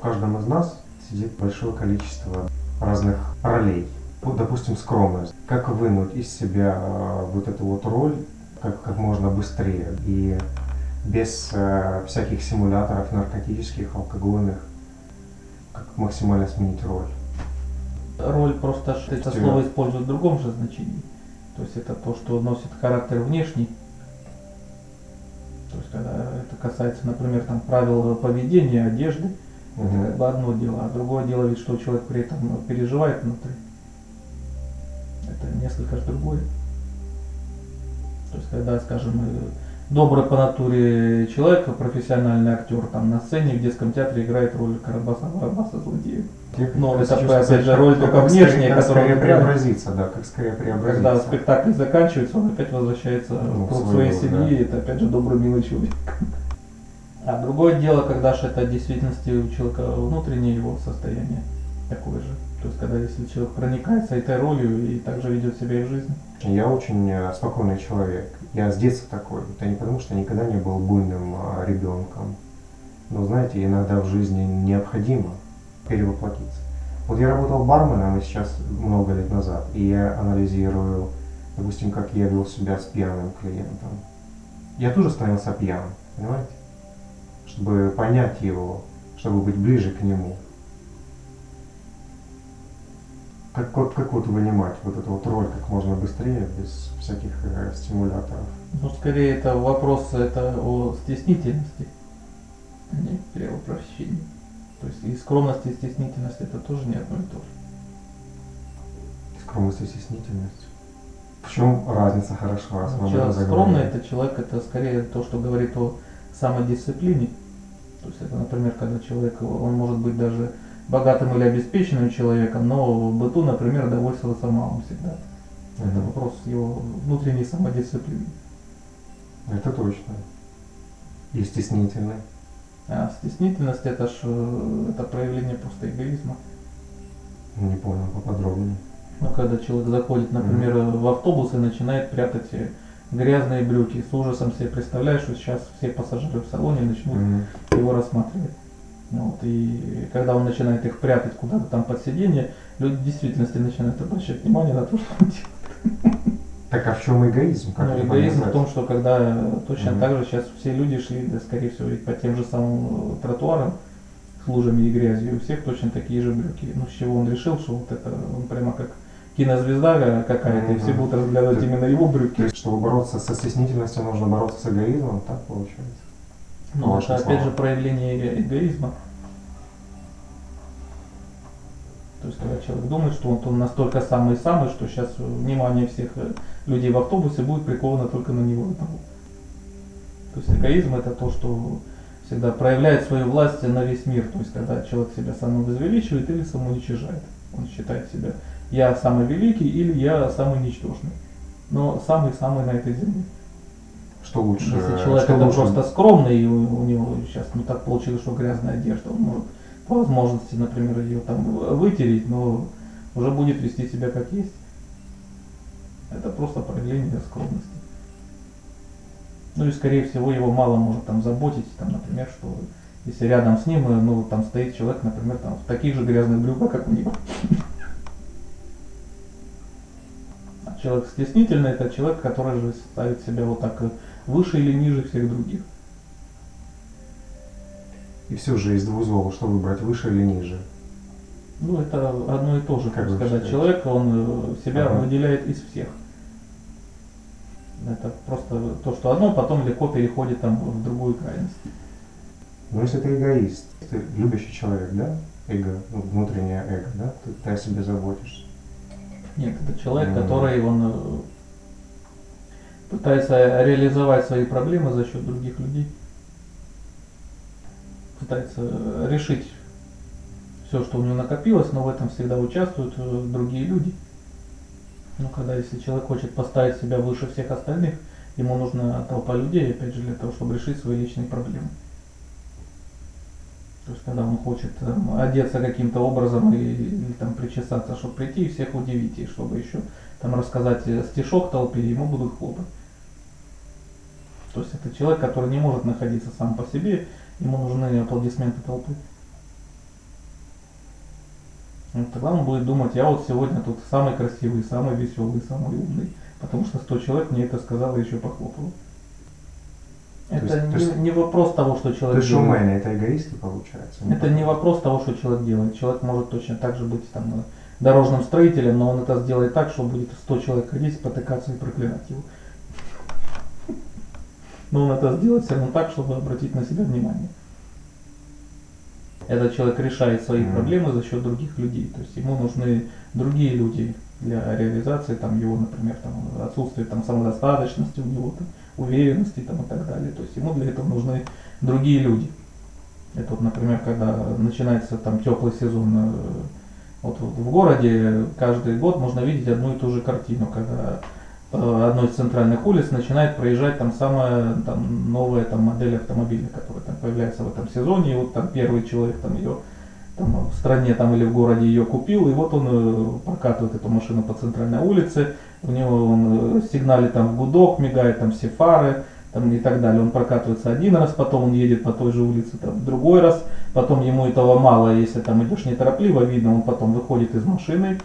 В каждом из нас сидит большое количество разных ролей. Вот, допустим, скромность. Как вынуть из себя э, вот эту вот роль как, как можно быстрее и без э, всяких симуляторов наркотических, алкогольных, как максимально сменить роль. Роль просто это слово используют в другом же значении. То есть это то, что носит характер внешний. То есть когда это касается, например, там правил поведения, одежды, как бы одно дело, а другое дело ведь, что человек при этом ну, переживает внутри. Это несколько ж другое. То есть когда, скажем, э, добрый по натуре человек, профессиональный актер, там на сцене в детском театре играет роль Карабаса Барабаса злодея. Но как это, опять же, как- роль как только внешняя, как которую скорее преобразиться, да, как скорее преобразиться. Когда спектакль заканчивается, он опять возвращается Ну, в круг своей семьи, это опять же добрый, милый человек. А другое дело, когда же это в действительности у человека внутреннее его состояние такое же. То есть когда если человек проникается этой ролью и также ведет себя и в жизни. Я очень э, спокойный человек. Я с детства такой. Это не потому, что я никогда не был буйным а, ребенком. Но знаете, иногда в жизни необходимо перевоплотиться. Вот я работал барменом и сейчас много лет назад, и я анализирую, допустим, как я вел себя с пьяным клиентом. Я тоже становился пьяным, понимаете? Чтобы понять его, чтобы быть ближе к нему. Как, вот- как вот вынимать вот эту вот роль как можно быстрее, без всяких э, стимуляторов? Ну, скорее это вопрос это о стеснительности, а не перевоплощении. То есть и скромность, и стеснительность это тоже не одно и то же. Скромность и стеснительность. В чем разница хорошо, заговорили? скромный это человек, это скорее то, что говорит о самодисциплине. То есть это, например, когда человек, он может быть даже богатым или обеспеченным человеком, но в быту, например, довольствоваться малым всегда. Это Мгм. вопрос его внутренней самодисциплины. Это точно. И стеснительный. А стеснительность это ж э, это проявление просто эгоизма. Не понял, поподробнее. Ну, когда человек заходит, например, в автобус и начинает прятать э, грязные брюки, с ужасом себе представляешь, что сейчас все пассажиры в салоне начнут Мгм. его рассматривать. Ну Вот, и когда он начинает их прятать куда-то там под сиденье, люди в действительности начинают обращать внимание на то, что он делает. Так а в чем эгоизм? Как Ну, эгоизм в том, что когда точно Мгм. так же сейчас все люди шли, да, скорее всего, по тем же самым э, тротуарам с лужами и грязью, у всех точно такие же брюки. Ну, с чего он решил, что вот это он прямо как кинозвезда э, какая-то, и все будут разглядывать именно его брюки. есть, чтобы бороться со стеснительностью, нужно бороться с эгоизмом, так получается? Ну, это опять же проявление эгоизма. То есть, когда человек думает, что он, он настолько самый-самый, что сейчас внимание всех э, людей в автобусе будет приковано только на него одного. То есть эгоизм это то, что всегда проявляет свою власть на весь мир. То есть, когда человек себя самовозвеличивает или самоуничижает. Он считает себя я самый великий или я самый ничтожный. Но самый-самый на этой земле. Что лучше? Если человек что это лучше? просто скромный, и у, у него сейчас ну так получилось, что грязная одежда, он может по возможности, например, ее там вытереть, но уже будет вести себя как есть. Это просто проявление скромности. Ну и скорее всего его мало может там заботить, там, например, что если рядом с ним, э, ну там стоит человек, например, там в таких же грязных брюках, как у него. Человек стеснительный это человек, который же ставит себя вот так э, выше или ниже всех других. И все же из двух зол, что выбрать, выше или ниже? Ну, это одно и то же. Как считаете? человек, он э, себя Ага. выделяет из всех. Это просто то, что одно потом легко переходит там в другую крайность. Но если ты эгоист, ты любящий человек, да? Эго, ну, внутреннее эго, да? Ты, ты о себе заботишься. Нет, это человек, который он э, пытается реализовать свои проблемы за счет других людей. Пытается э, решить все, что у него накопилось, но в этом всегда участвуют э, другие люди. Ну, когда если человек хочет поставить себя выше всех остальных, ему нужна толпа людей, опять же, для того, чтобы решить свои личные проблемы. То есть, когда он хочет там, одеться каким-то образом и, или там причесаться, чтобы прийти и всех удивить, и чтобы еще там рассказать э, стишок толпе, ему будут хлопать. То есть это человек, который не может находиться сам по себе, ему нужны аплодисменты толпы. Ну, тогда он будет думать, я вот сегодня тут самый красивый, самый веселый, самый умный, потому что 100 человек мне это сказало и еще похлопало. То Это есть- то не, есть- не вопрос того, что То человек есть делает. шоумены это эгоисты получается? Это не вопрос того, что человек делает. Человек может точно так же быть там э, дорожным строителем, но он это сделает так, что будет 100 человек ходить, спотыкаться и проклинать его. Но он это сделает все равно так, чтобы обратить на себя внимание. Этот человек решает свои Мгм. проблемы за счет других людей. То есть ему нужны другие люди для реализации там, его, например, там, отсутствие там, самодостаточности у него, там, уверенности там, и так далее. То есть ему для этого нужны другие люди. Это вот, например, когда начинается там теплый сезон, э, вот в городе каждый год можно видеть одну и ту же картину, когда по одной из центральных улиц начинает проезжать там самая там, новая там, модель автомобиля, которая там появляется в этом сезоне, и вот там первый человек там ее там, в стране там, или в городе ее купил, и вот он э, прокатывает эту машину по центральной улице, у него он э, сигналит там гудок, мигает там все фары, там и так далее. Он прокатывается один раз, потом он едет по той же улице там, другой раз, потом ему этого мало, если там идешь неторопливо, видно, он потом выходит из машины,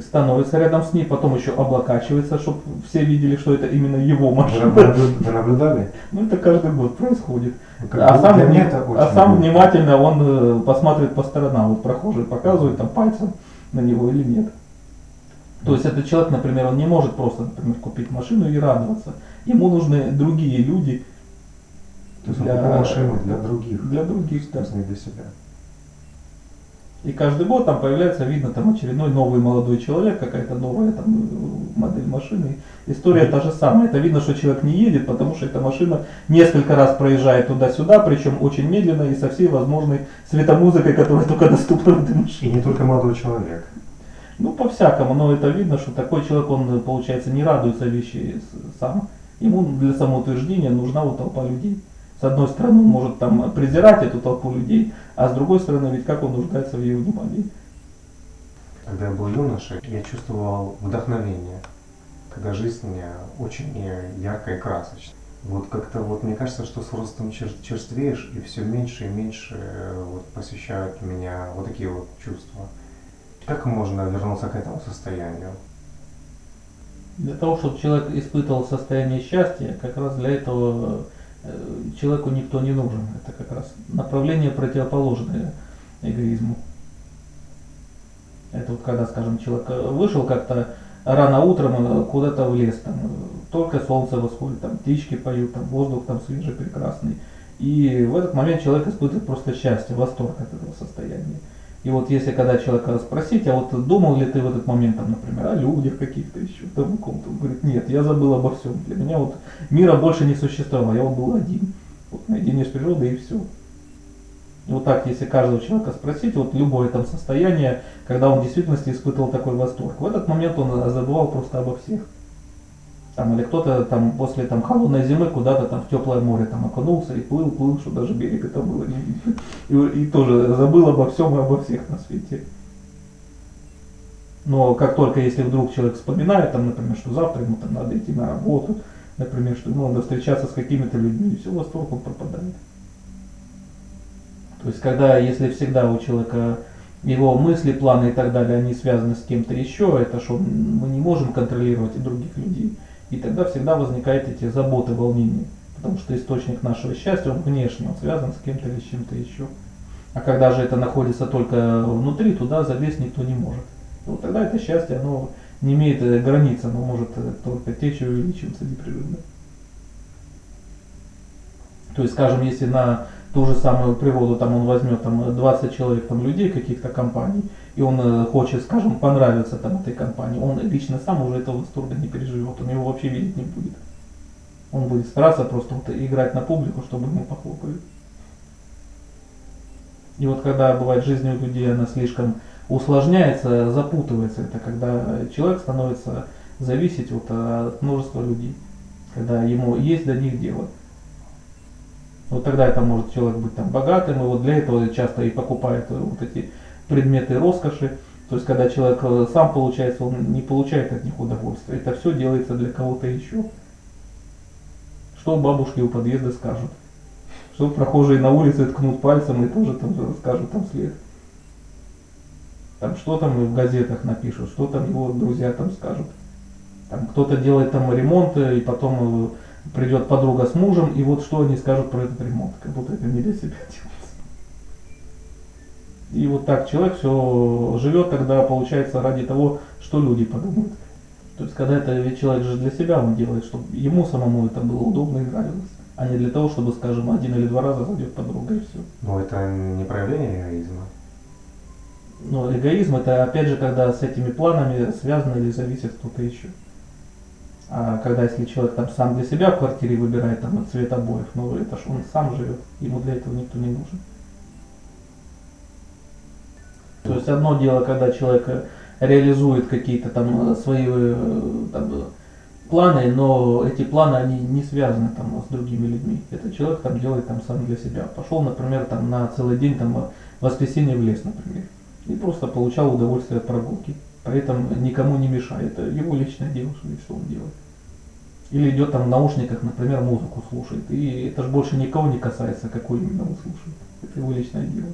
становится рядом с ней, потом еще облокачивается, чтобы все видели, что это именно его машина. вы наблюдали? Ну это каждый год происходит. Ну, как А сам, для меня это а сам внимательно он э, посмотрит по сторонам, вот прохожий показывает там пальцем на него или нет. То есть этот человек, например, он не может просто, например, купить машину и радоваться. Ему нужны другие люди То есть он для- купил машину для других, для других. то да. есть не для себя. И каждый год там появляется, видно, там очередной новый молодой человек, какая-то новая там э, модель машины. История та же самая. Это видно, что человек не едет, потому что эта машина несколько раз проезжает туда-сюда, причем очень медленно и со всей возможной светомузыкой, которая только доступна в этой И машине. не только молодой человек. Ну, по-всякому, но это видно, что такой человек, он, получается, не радуется вещи сам. Ему для самоутверждения нужна вот толпа людей. С одной стороны, он может там презирать эту толпу людей, а с другой стороны, ведь как он нуждается в ее внимании. Когда я был юношей, я чувствовал вдохновение, когда жизнь мне очень э, яркая и красочная. Вот как-то вот мне кажется, что с ростом чер- черствеешь, и все меньше и меньше э, вот, посещают меня вот такие вот чувства. Как можно вернуться к этому состоянию? Для того, чтобы человек испытывал состояние счастья, как раз для этого э, человеку никто не нужен. Это как раз направление противоположное эгоизму. Это вот когда, скажем, человек э, вышел как-то рано утром э, куда-то в лес, там, э, только солнце восходит, там птички поют, там воздух там свежий, прекрасный. И в этот момент человек испытывает просто счастье, восторг от этого состояния. И вот если когда человека спросить, а вот думал ли ты в этот момент, там, например, о людях каких-то еще, там, о ком-то, он говорит, нет, я забыл обо всем. Для меня вот мира больше не существовало, я вот был один. Вот наедине с природой и все. И вот так, если каждого человека спросить, вот любое там состояние, когда он в действительности испытывал такой восторг, в этот момент он забывал просто обо всех. Там, или кто-то там после там, холодной зимы куда-то там в теплое море там окунулся и плыл, плыл, что даже берега там было не видно. И, и тоже забыл обо всем и обо всех на свете. Но как только если вдруг человек вспоминает, там, например, что завтра ему там надо идти на работу, например, что ему надо встречаться с какими-то людьми, и все, восторг он пропадает. То есть, когда, если всегда у человека его мысли, планы и так далее, они связаны с кем-то еще, это что мы не можем контролировать и других людей. И тогда всегда возникают эти заботы, волнения. Потому что источник нашего счастья, он внешний, он связан с кем-то или с чем-то еще. А когда же это находится только внутри, туда залезть никто не может. Вот тогда это счастье, оно не имеет э, границ, оно может э, только течь и увеличиваться непрерывно. То есть, скажем, если на ту же самую природу там он возьмет там 20 человек там людей каких-то компаний, и он э, хочет, скажем, понравиться там этой компании, он лично сам уже этого восторга не переживет, он его вообще видеть не будет. Он будет стараться просто вот играть на публику, чтобы ему похлопали. И вот когда бывает жизнь у людей, она слишком усложняется, запутывается, это когда человек становится зависеть вот от множества людей, когда ему есть до них дело. Вот тогда это может человек быть там богатым, и вот для этого часто и покупает э, вот эти предметы роскоши. То есть когда человек э, сам получается, он не получает от них удовольствия. Это все делается для кого-то еще. Что бабушки у подъезда скажут? Что прохожие на улице ткнут пальцем и тоже там скажут там след. Там что там в газетах напишут, что там его друзья там скажут. Там кто-то делает там ремонт, и потом э, придет подруга с мужем, и вот что они скажут про этот ремонт, как будто это не для себя делается. И вот так человек все живет тогда, получается, ради того, что люди подумают. То есть, когда это ведь человек же для себя он делает, чтобы ему самому это было удобно и нравилось, а не для того, чтобы, скажем, один или два раза зайдет подруга и все. Но это не проявление эгоизма. Но эгоизм это опять же, когда с этими планами связано или зависит кто-то еще. А когда если человек там сам для себя в квартире выбирает там цвет обоев, ну это ж он сам живет, ему для этого никто не нужен. То есть одно дело, когда человек э, реализует какие-то там э, свои э, там, планы, но эти планы они не связаны там с другими людьми. Этот человек там делает там сам для себя. Пошел, например, там на целый день там в воскресенье в лес, например, и просто получал удовольствие от прогулки. При этом никому не мешает. Это его личное дело, что он делает. Или идет там в наушниках, например, музыку слушает. И это же больше никого не касается, какой именно он слушает. Это его личное дело.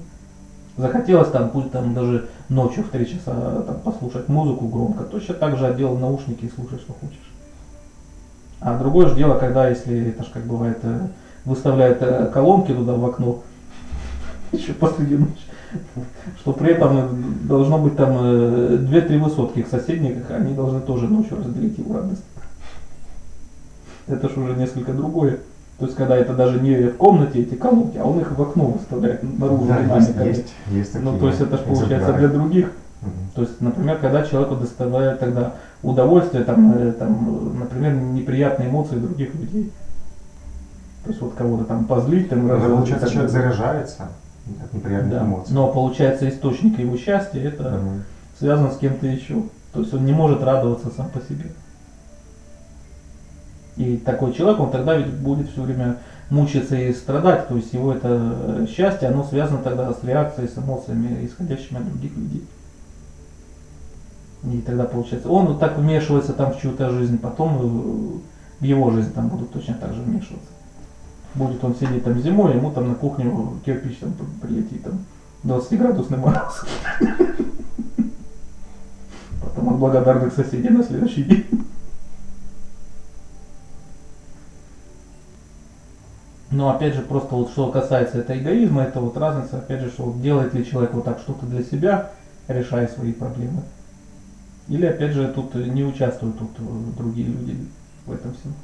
Захотелось там, пусть там даже ночью в 3 часа там, послушать музыку громко, точно так же одел наушники и слушай, что хочешь. А другое же дело, когда, если это же как бывает, э, выставляют э, колонки туда в окно, еще посреди ночи, что при этом должно быть там э, две-три высотки к соседних, они должны тоже ночью разделить его радость. Это же уже несколько другое. То есть, когда это даже не в комнате эти колонки, а он их в окно выставляет наружу Да, динамиками. есть, есть такие. Ну, то есть это же получается для других. Мгм. То есть, например, когда человеку доставляет тогда удовольствие, там, э, там, э, например, неприятные эмоции других людей. То есть вот кого-то там позлить, там Ну, разозлить, Получается, человек заряжается от неприятных Да. эмоций. Но получается источник его счастья это Мгм. связан с кем-то еще. То есть он не может радоваться сам по себе. И такой человек, он тогда ведь будет все время мучиться и страдать. То есть его это э, счастье, оно связано тогда с реакцией, с эмоциями, исходящими от других людей. И тогда получается, он вот так вмешивается там в чью-то жизнь, потом э, в его жизнь там будут точно так же вмешиваться. Будет он сидеть там зимой, ему там на кухню кирпич там прилетит там 20 градусный мороз. Потом от благодарных соседей на следующий день. Но опять же, просто вот что касается это эгоизма, это вот разница, опять же, что вот делает ли человек вот так что-то для себя, решая свои проблемы. Или опять же тут не участвуют тут другие люди в этом всем.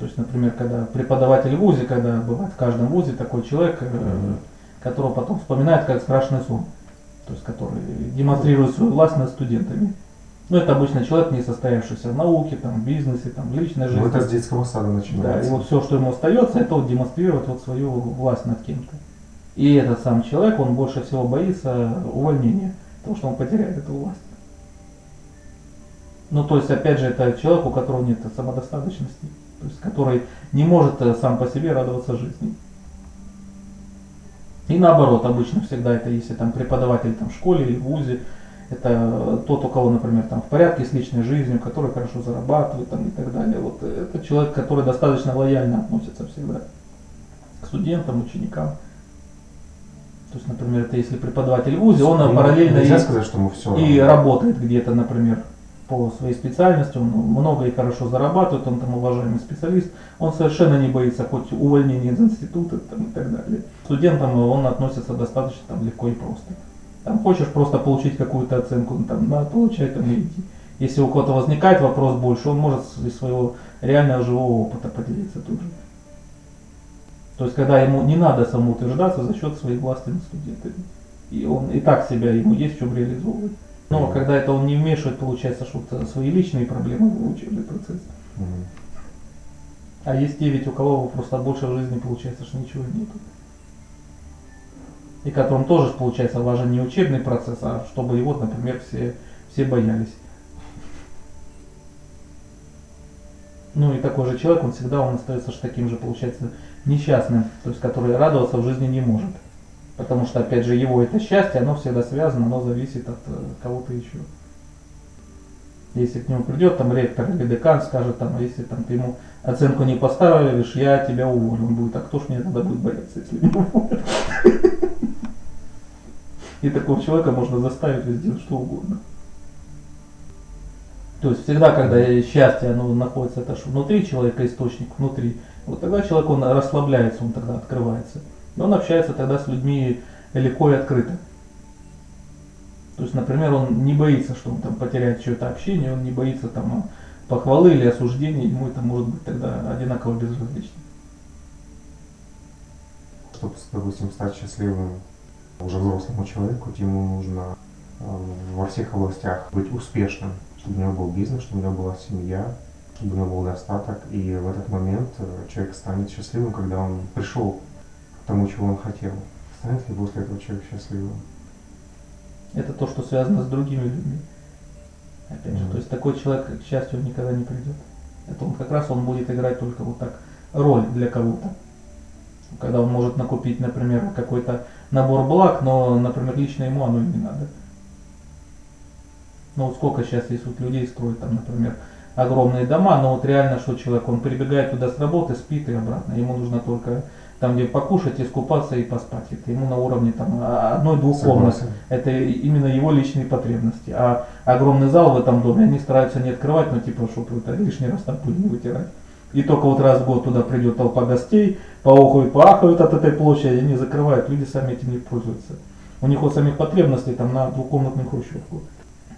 То есть, например, когда преподаватель в ВУЗе, когда бывает в каждом ВУЗе такой человек, э, которого потом вспоминает как страшный сон. То есть, который демонстрирует свою власть над студентами. Ну, это обычно человек, не состоявшийся в науке, там, в бизнесе, там, в личной жизни. Ну, это с детского сада Да, и начинается. вот все, что ему остается, это вот демонстрировать вот свою власть над кем-то. И этот сам человек, он больше всего боится увольнения, потому что он потеряет эту власть. Ну, то есть, опять же, это человек, у которого нет самодостаточности, то есть, который не может э, сам по себе радоваться жизни. И наоборот, обычно всегда это, если там преподаватель там, в школе или в ВУЗе, это тот, у кого, например, там в порядке с личной жизнью, который хорошо зарабатывает там, и так далее. Вот э, это человек, который достаточно лояльно относится всегда к студентам, ученикам. То есть, например, это если преподаватель в ВУЗе, он Ну, параллельно Нельзя и, сказать, что ему все и работает где-то, например, по своей специальности, он много и хорошо зарабатывает, он там уважаемый специалист, он совершенно не боится хоть увольнения из института там, и так далее. Студентам он относится достаточно там, легко и просто. Там хочешь просто получить какую-то оценку, там, надо получать, там, и иди. Если у кого-то возникает вопрос больше, он может из своего реального живого опыта поделиться тут же. То есть, когда ему не надо самоутверждаться за счет своей власти над студентами. И он и так себя, ему есть в чем реализовывать. Но Мгм. когда это он не вмешивает, получается, что-то свои личные проблемы в учебный процесс. Мгм. А есть те ведь, у кого просто больше в жизни получается, что ничего нету. И которым тоже получается важен не учебный процесс, а чтобы его, например, все, все боялись. Ну и такой же человек, он всегда он остается же таким же, получается, несчастным, то есть который радоваться в жизни не может. Потому что, опять же, его это счастье, оно всегда связано, оно зависит от э, кого-то еще. Если к нему придет там ректор или декан, скажет там, а если там ты ему оценку не поставишь, я тебя уволю. Он будет, а кто ж мне тогда будет бояться, если не уволят? И такого человека можно заставить сделать что угодно. То есть всегда, когда счастье оно находится это внутри человека, источник внутри, вот тогда человек он расслабляется, он тогда открывается. И он общается тогда с людьми легко и открыто. То есть, например, он не боится, что он там потеряет чье-то общение, он не боится там похвалы или осуждения, ему это может быть тогда одинаково безразлично. Чтобы, допустим, стать счастливым уже взрослому человеку, ему нужно э, во всех областях быть успешным, чтобы у него был бизнес, чтобы у него была семья, чтобы у него был достаток. И в этот момент э, человек станет счастливым, когда он пришел тому, чего он хотел. Станет ли после этого человек счастливым? Это то, что связано с другими людьми. Опять же, Мгм. то есть такой человек к счастью никогда не придет. Это он как раз он будет играть только вот так роль для кого-то. Когда он может накупить, например, какой-то набор благ, но, например, лично ему оно и не надо. Ну вот сколько сейчас есть вот людей строят там, например, огромные дома, но вот реально что человек, он прибегает туда с работы, спит и обратно. Ему нужно только там, где покушать, искупаться и поспать. Это ему на уровне там одной-двух комнат. Это именно его личные потребности. А огромный зал в этом доме они стараются не открывать, но типа, чтобы это лишний раз там пыль не вытирать. И только вот раз в год туда придет толпа гостей, поохают, поахают от этой площади, они закрывают, люди сами этим не пользуются. У них вот самих потребностей там на двухкомнатную хрущевку.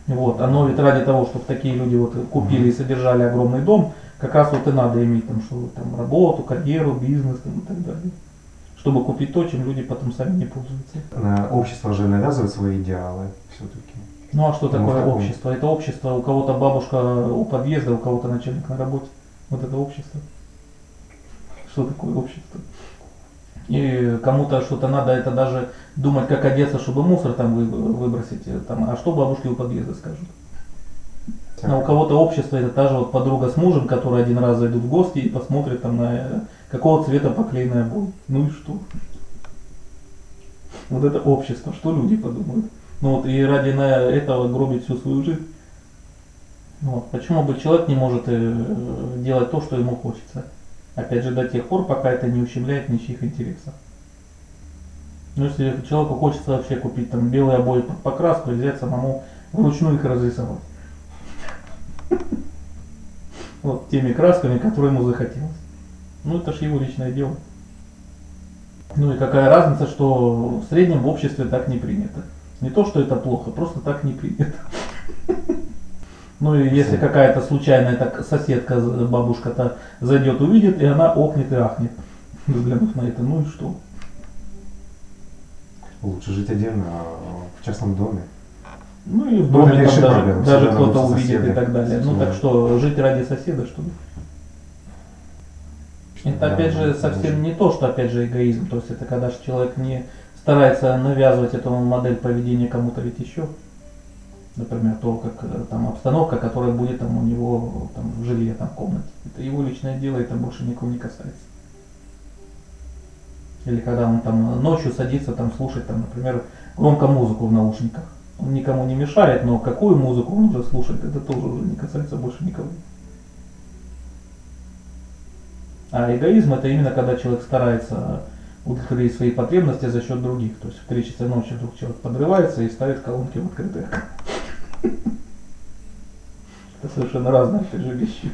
Вот, оно ведь ради того, чтобы такие люди вот купили и содержали огромный дом, как раз вот и надо иметь там, что там работу, карьеру, бизнес там, и так далее. Чтобы купить то, чем люди потом сами не пользуются. На- Общество же навязывает свои идеалы все-таки. Ну а что Ну, такое в таком- общество? Это общество, у кого-то бабушка у подъезда, у кого-то начальник на работе. Вот это общество. Что такое общество? И кому-то что-то надо, это даже думать, как одеться, чтобы мусор там вы- выбросить. э, Там, а что бабушки у подъезда скажут? Но у кого-то общество это та же вот подруга с мужем, которые один раз зайдут в гости и посмотрят там на э, какого цвета поклеенная обои. Ну и что? Вот это общество, что люди подумают? Ну вот и ради на этого гробить всю свою жизнь. Ну Вот. Почему бы человек не может э, делать то, что ему хочется? Опять же, до тех пор, пока это не ущемляет ничьих интересов. Ну, если человеку хочется вообще купить там белые обои под покраску и взять самому вручную их разрисовать. Вот теми красками, которые ему захотелось. Ну, это ж его личное дело. Ну и какая разница, что в среднем в обществе так не принято. Не то, что это плохо, просто так не принято. Ну и если какая-то случайная так соседка, бабушка-то зайдет, увидит, и она охнет и ахнет, взглянув на это, ну и что? Лучше жить отдельно, а в частном доме. Ну и в доме там даже, даже кто-то увидит и так далее. Ну Да. так что, жить ради соседа, что ли? Это Да, опять же совсем не то, что опять же эгоизм. То есть это когда же человек не старается навязывать эту модель поведения кому-то ведь еще. Например, то, как э, там обстановка, которая будет там у него там, в жилье, там, в комнате. Это его личное дело, это больше никого не касается. Или когда он там ночью садится там слушать, там, например, громко музыку в наушниках. Никому не мешает, но какую музыку он уже слушает, это тоже уже не касается больше никого. А эгоизм это именно когда человек старается удовлетворить свои потребности за счет других. То есть в 3 часа ночи вдруг человек подрывается и ставит колонки в открытое. Это совершенно разные вещи.